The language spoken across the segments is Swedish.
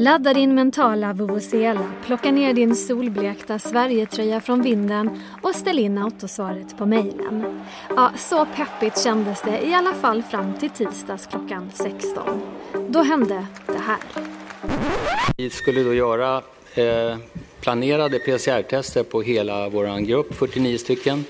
Ladda din mentala vuvuzela, plocka ner din solblekta Sverigetröja från vinden och ställ in autosvaret på mejlen. Ja, så peppigt kändes det i alla fall fram till tisdags klockan 16. Då hände det här. Vi skulle då göra eh, planerade PCR-tester på hela vår grupp, 49 stycken.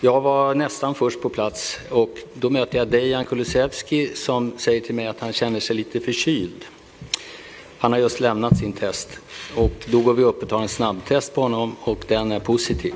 Jag var nästan först på plats och då möter jag Dejan Kulusevski som säger till mig att han känner sig lite förkyld. Han har just lämnat sin test och då går vi upp och tar en snabbtest på honom och den är positiv.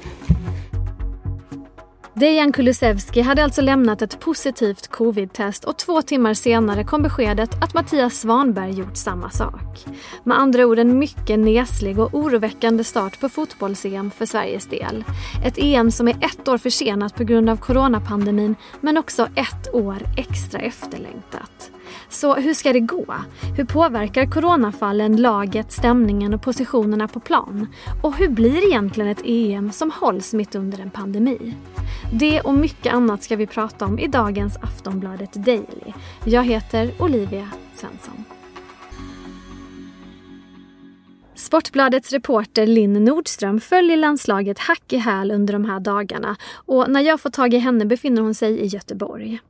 Dejan Kulusevski hade alltså lämnat ett positivt covid-test och två timmar senare kom beskedet att Mattias Svanberg gjort samma sak. Med andra ord en mycket neslig och oroväckande start på fotbolls-EM för Sveriges del. Ett EM som är ett år försenat på grund av coronapandemin men också ett år extra efterlängtat. Så hur ska det gå? Hur påverkar coronafallen laget, stämningen och positionerna på plan? Och hur blir egentligen ett EM som hålls mitt under en pandemi? Det och mycket annat ska vi prata om i dagens Aftonbladet Daily. Jag heter Olivia Svensson. Sportbladets reporter Linn Nordström följer landslaget hack i häl under de här dagarna och när jag får tag i henne befinner hon sig i Göteborg.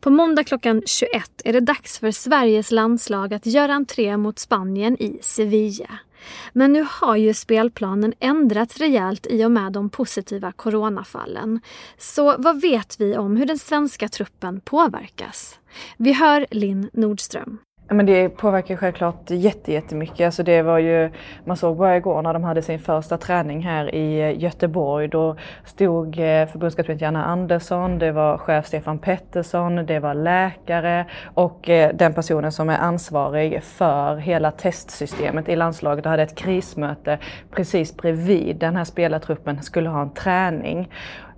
På måndag klockan 21 är det dags för Sveriges landslag att göra entré mot Spanien i Sevilla. Men nu har ju spelplanen ändrats rejält i och med de positiva coronafallen. Så vad vet vi om hur den svenska truppen påverkas? Vi hör Linn Nordström. Men det påverkar självklart jättemycket. Alltså det var ju, man såg bara igår när de hade sin första träning här i eh, Göteborg. Då stod eh, förbundskapten Janne Andersson, det var chef Stefan Pettersson, det var läkare och eh, den personen som är ansvarig för hela testsystemet i landslaget och hade ett krismöte precis bredvid den här spelartruppen skulle ha en träning.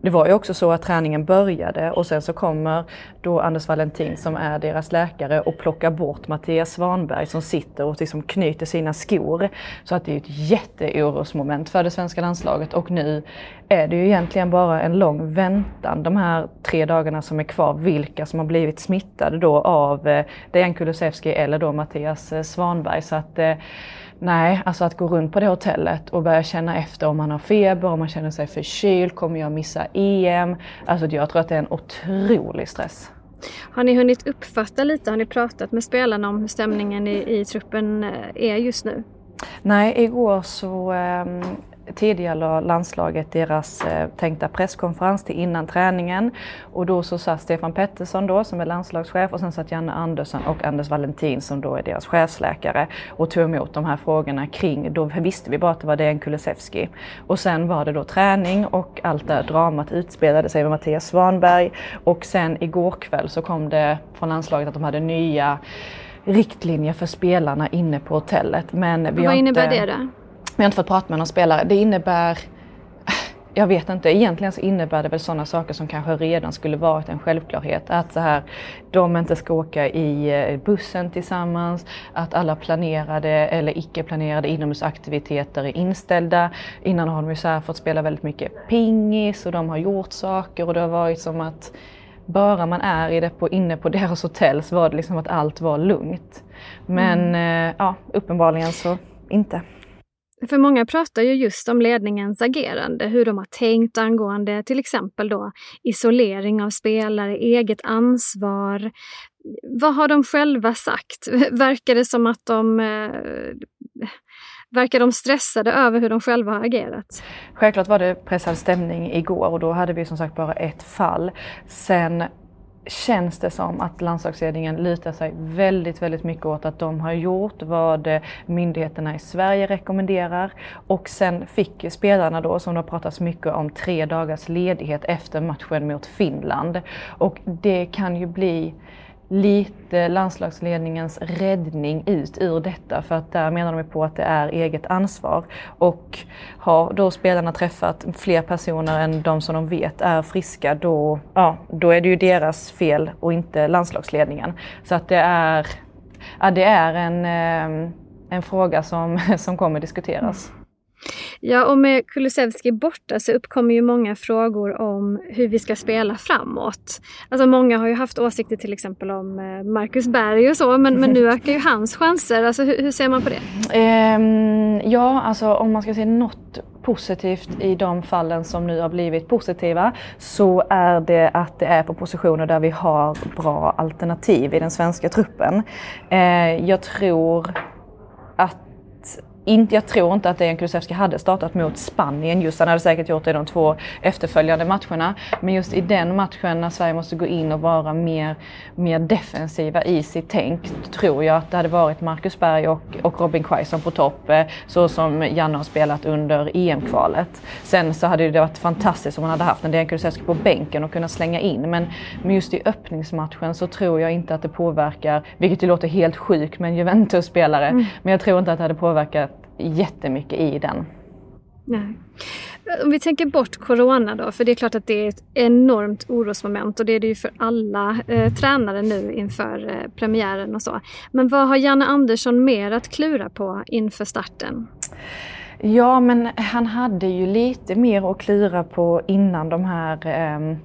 Det var ju också så att träningen började och sen så kommer då Anders Valentin som är deras läkare och plockar bort Mattias Svanberg som sitter och liksom knyter sina skor. Så att det är ett jätteorosmoment för det svenska landslaget och nu är det ju egentligen bara en lång väntan de här tre dagarna som är kvar, vilka som har blivit smittade då av eh, Dejan Kulusevski eller då Mattias eh, Svanberg. Så att eh, Nej, alltså att gå runt på det hotellet och börja känna efter om man har feber, om man känner sig förkyld, kommer jag missa EM? Alltså jag tror att det är en otrolig stress. Har ni hunnit uppfatta lite, har ni pratat med spelarna om hur stämningen i, i truppen eh, är just nu? Nej, igår så tidigare landslaget deras eh, tänkta presskonferens till innan träningen. Och då så satt Stefan Pettersson då som är landslagschef och sen satt Janne Andersson och Anders Valentin som då är deras chefsläkare och tog emot de här frågorna kring, då visste vi bara att det var Dejan Kulusevski. Och sen var det då träning och allt det dramat utspelade sig med Mattias Svanberg och sen igår kväll så kom det från landslaget att de hade nya riktlinjer för spelarna inne på hotellet. Men vi Vad innebär inte... det då? Men jag har inte fått prata med någon spelare. Det innebär jag vet inte, egentligen så innebär det väl sådana saker som kanske redan skulle varit en självklarhet. Att så här, de inte ska åka i eh, bussen tillsammans, att alla planerade eller icke planerade inomhusaktiviteter är inställda. Innan har de ju så fått spela väldigt mycket pingis och de har gjort saker och det har varit som att bara man är i det på, inne på deras hotell så var det liksom att allt var lugnt. Men mm. eh, ja, uppenbarligen så inte. För många pratar ju just om ledningens agerande, hur de har tänkt angående till exempel då isolering av spelare, eget ansvar. Vad har de själva sagt? Verkar det som att de eh, Verkar de stressade över hur de själva har agerat? Självklart var det pressad stämning igår och då hade vi som sagt bara ett fall. Sen känns det som att landslagsledningen lutar sig väldigt, väldigt mycket åt att de har gjort vad myndigheterna i Sverige rekommenderar. Och sen fick spelarna då, som det har pratats mycket om, tre dagars ledighet efter matchen mot Finland. Och det kan ju bli lite landslagsledningens räddning ut ur detta för att där menar de på att det är eget ansvar. Och har då spelarna träffat fler personer än de som de vet är friska då, ja, då är det ju deras fel och inte landslagsledningen. Så att det är, ja, det är en, eh, en fråga som, som kommer diskuteras. Ja, och med Kulusevski borta så uppkommer ju många frågor om hur vi ska spela framåt. Alltså många har ju haft åsikter till exempel om eh, Marcus Berg och så, men, men nu ökar ju hans chanser. Alltså hur, hur ser man på det? Um, ja, alltså om man ska se något positivt i de fallen som nu har blivit positiva så är det att det är på positioner där vi har bra alternativ i den svenska truppen. Uh, jag tror att inte, jag tror inte att Dejan Kulusevski hade startat mot Spanien just. Han hade säkert gjort det i de två efterföljande matcherna. Men just i den matchen när Sverige måste gå in och vara mer, mer defensiva i sitt tänk tror jag att det hade varit Marcus Berg och, och Robin Quaison på topp. Eh, så som Janne har spelat under EM-kvalet. Sen så hade det varit fantastiskt om man hade haft en Dejan Kulusevski på bänken och kunnat slänga in. Men, men just i öppningsmatchen så tror jag inte att det påverkar, vilket ju låter helt sjukt med en Juventus-spelare. Mm. Men jag tror inte att det hade påverkat jättemycket i den. Nej. Om vi tänker bort Corona då, för det är klart att det är ett enormt orosmoment och det är det ju för alla eh, tränare nu inför eh, premiären och så. Men vad har Janne Andersson mer att klura på inför starten? Ja, men han hade ju lite mer att klura på innan de här eh,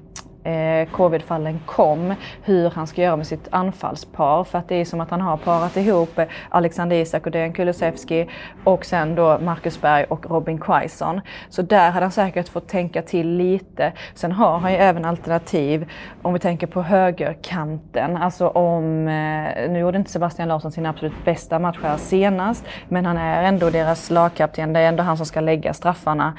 eh, covidfallen kom, hur han ska göra med sitt anfallspar. För att det är som att han har parat ihop Alexander Isak och Dejan Kulusevski och sen då Marcus Berg och Robin Quaison. Så där hade han säkert fått tänka till lite. Sen har han ju även alternativ om vi tänker på högerkanten. Alltså om, eh, nu gjorde inte Sebastian Larsson sin absolut bästa match här senast, men han är ändå deras lagkapten. Det är ändå han som ska lägga straffarna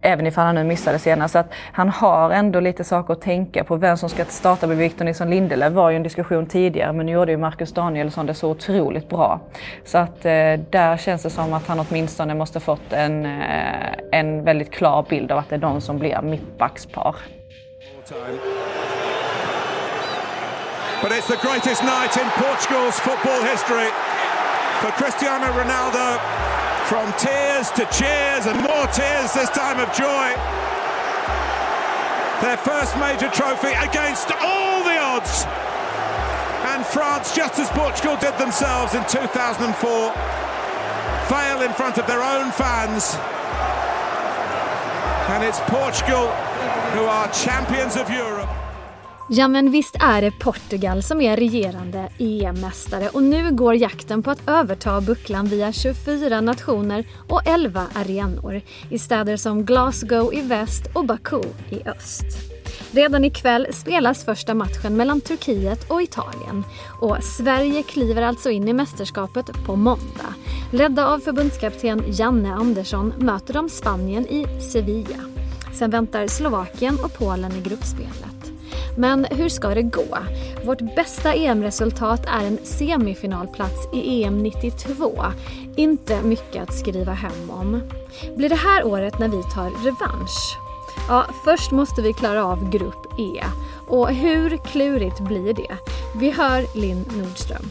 Även ifall han nu missade senast. Så att han har ändå lite saker att tänka på. Vem som ska starta med Victor Nilsson Lindelöf var ju en diskussion tidigare men nu gjorde ju Marcus Danielsson det så otroligt bra. Så att eh, där känns det som att han åtminstone måste fått en, eh, en väldigt klar bild av att det är de som blir mittbackspar. But it's the greatest night in Portugal's football history for Cristiano Ronaldo From tears to cheers and more tears this time of joy. Their first major trophy against all the odds. And France, just as Portugal did themselves in 2004, fail in front of their own fans. And it's Portugal who are champions of Europe. Ja men visst är det Portugal som är regerande EM-mästare och nu går jakten på att överta bucklan via 24 nationer och 11 arenor i städer som Glasgow i väst och Baku i öst. Redan ikväll spelas första matchen mellan Turkiet och Italien och Sverige kliver alltså in i mästerskapet på måndag. Ledda av förbundskapten Janne Andersson möter de Spanien i Sevilla. Sen väntar Slovakien och Polen i gruppspelet. Men hur ska det gå? Vårt bästa EM-resultat är en semifinalplats i EM 92. Inte mycket att skriva hem om. Blir det här året när vi tar revansch? Ja, först måste vi klara av Grupp E. Och hur klurigt blir det? Vi hör Linn Nordström.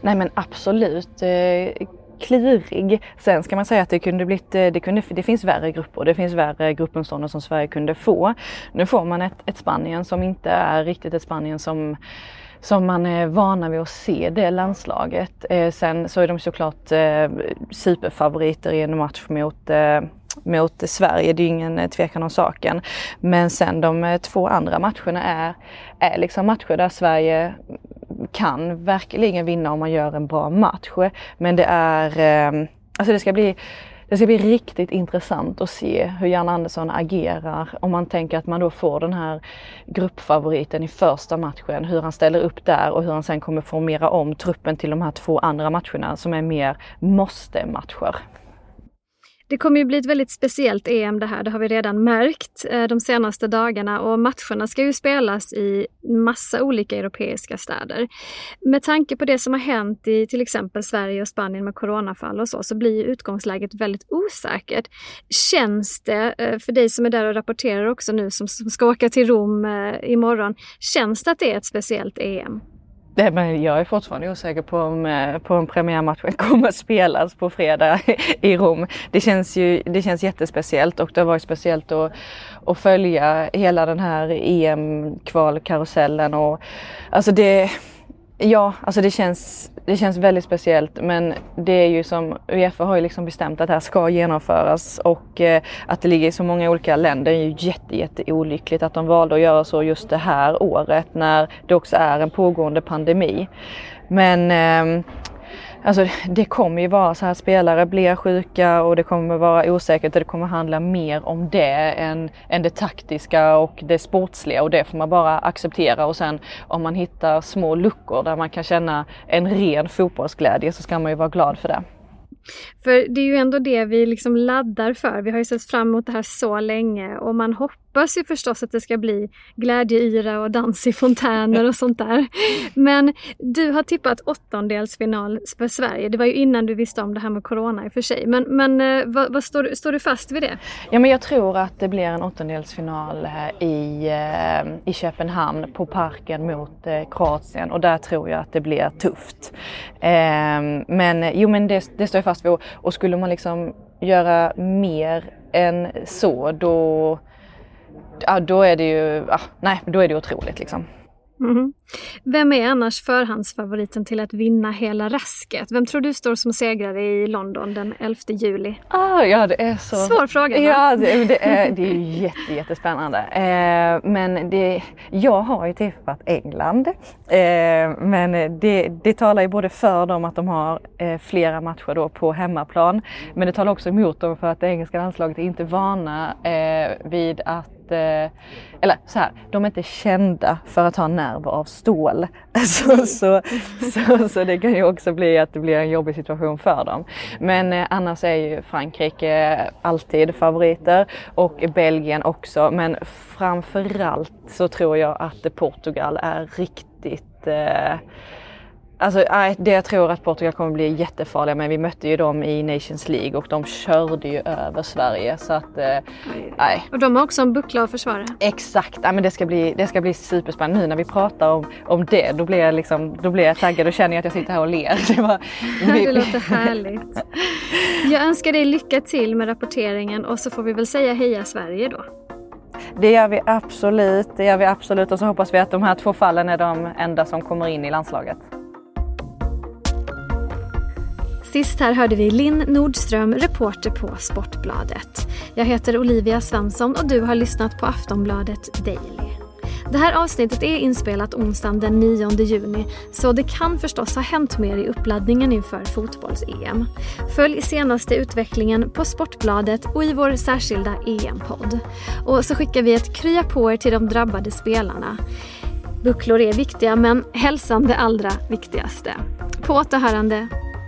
Nej men absolut. Eh, Klurig. Sen ska man säga att det kunde blivit, eh, det, kunde, det finns värre grupper, det finns värre gruppmotståndare som Sverige kunde få. Nu får man ett, ett Spanien som inte är riktigt ett Spanien som som man är vana vid att se det landslaget. Eh, sen så är de såklart eh, superfavoriter i en match mot eh, mot Sverige, det är ingen eh, tvekan om saken. Men sen de eh, två andra matcherna är, är liksom matcher där Sverige kan verkligen vinna om man gör en bra match. Men det är, eh, alltså det ska bli det ska bli riktigt intressant att se hur Jan Andersson agerar om man tänker att man då får den här gruppfavoriten i första matchen, hur han ställer upp där och hur han sen kommer formera om truppen till de här två andra matcherna som är mer måste-matcher. Det kommer ju bli ett väldigt speciellt EM det här, det har vi redan märkt eh, de senaste dagarna och matcherna ska ju spelas i massa olika europeiska städer. Med tanke på det som har hänt i till exempel Sverige och Spanien med coronafall och så, så blir utgångsläget väldigt osäkert. Känns det, eh, för dig som är där och rapporterar också nu, som ska åka till Rom eh, imorgon, känns det att det är ett speciellt EM? Nej, men jag är fortfarande osäker på om, eh, på om premiärmatchen kommer att spelas på fredag i Rom. Det känns ju det känns jättespeciellt och det har varit speciellt att, att följa hela den här EM-kvalkarusellen. Och, alltså det, ja, alltså det känns det känns väldigt speciellt men det är ju som Uefa har ju liksom bestämt att det här ska genomföras och eh, att det ligger i så många olika länder är ju jätte, jätte olyckligt att de valde att göra så just det här året när det också är en pågående pandemi. Men eh, Alltså det kommer ju vara så här, spelare blir sjuka och det kommer vara osäkert och det kommer handla mer om det än, än det taktiska och det sportsliga och det får man bara acceptera och sen om man hittar små luckor där man kan känna en ren fotbollsglädje så ska man ju vara glad för det. För det är ju ändå det vi liksom laddar för. Vi har ju sett fram emot det här så länge och man hoppas hoppas ju förstås att det ska bli glädjeyra och dans i fontäner och sånt där. Men du har tippat åttondelsfinal för Sverige. Det var ju innan du visste om det här med Corona i och för sig. Men, men eh, vad, vad står, står, du fast vid det? Ja men jag tror att det blir en åttondelsfinal eh, i, eh, i Köpenhamn på Parken mot Kroatien och där tror jag att det blir tufft. Ehm, men jo men det, det står jag fast vid och skulle man liksom göra mer än så då, ja, då är det ju, ja, nej, då är det otroligt liksom. Mm. Vem är annars förhandsfavoriten till att vinna hela rasket? Vem tror du står som segrare i London den 11 juli? Ah, ja, det är så... Svår fråga. Va? Ja, det, det, är, det är jätte, jättespännande. Eh, men det, jag har ju tippat England. Eh, men det, det talar ju både för dem att de har eh, flera matcher då på hemmaplan. Men det talar också emot dem för att det engelska landslaget är inte vana eh, vid att inte, eller så här, de är inte kända för att ha nerver av stål. Så, så, så, så, det kan ju också bli att det blir en jobbig situation för dem. Men eh, annars är ju Frankrike alltid favoriter och Belgien också. Men framförallt så tror jag att Portugal är riktigt eh, Alltså, det jag tror att Portugal kommer bli jättefarliga men vi mötte ju dem i Nations League och de körde ju över Sverige så att eh, nej. Och de har också en buckla att försvara. Exakt, ja, men det ska bli, det ska bli superspännande. Nu när vi pratar om, om det då blir, jag liksom, då blir jag taggad och känner att jag sitter här och ler. Det, var, det låter härligt. Jag önskar dig lycka till med rapporteringen och så får vi väl säga heja Sverige då. Det gör vi absolut, det gör vi absolut och så hoppas vi att de här två fallen är de enda som kommer in i landslaget. Sist här hörde vi Linn Nordström, reporter på Sportbladet. Jag heter Olivia Svensson och du har lyssnat på Aftonbladet Daily. Det här avsnittet är inspelat onsdagen den 9 juni så det kan förstås ha hänt mer i uppladdningen inför fotbolls-EM. Följ senaste utvecklingen på Sportbladet och i vår särskilda EM-podd. Och så skickar vi ett krya på er till de drabbade spelarna. Bucklor är viktiga men hälsan det allra viktigaste. På återhörande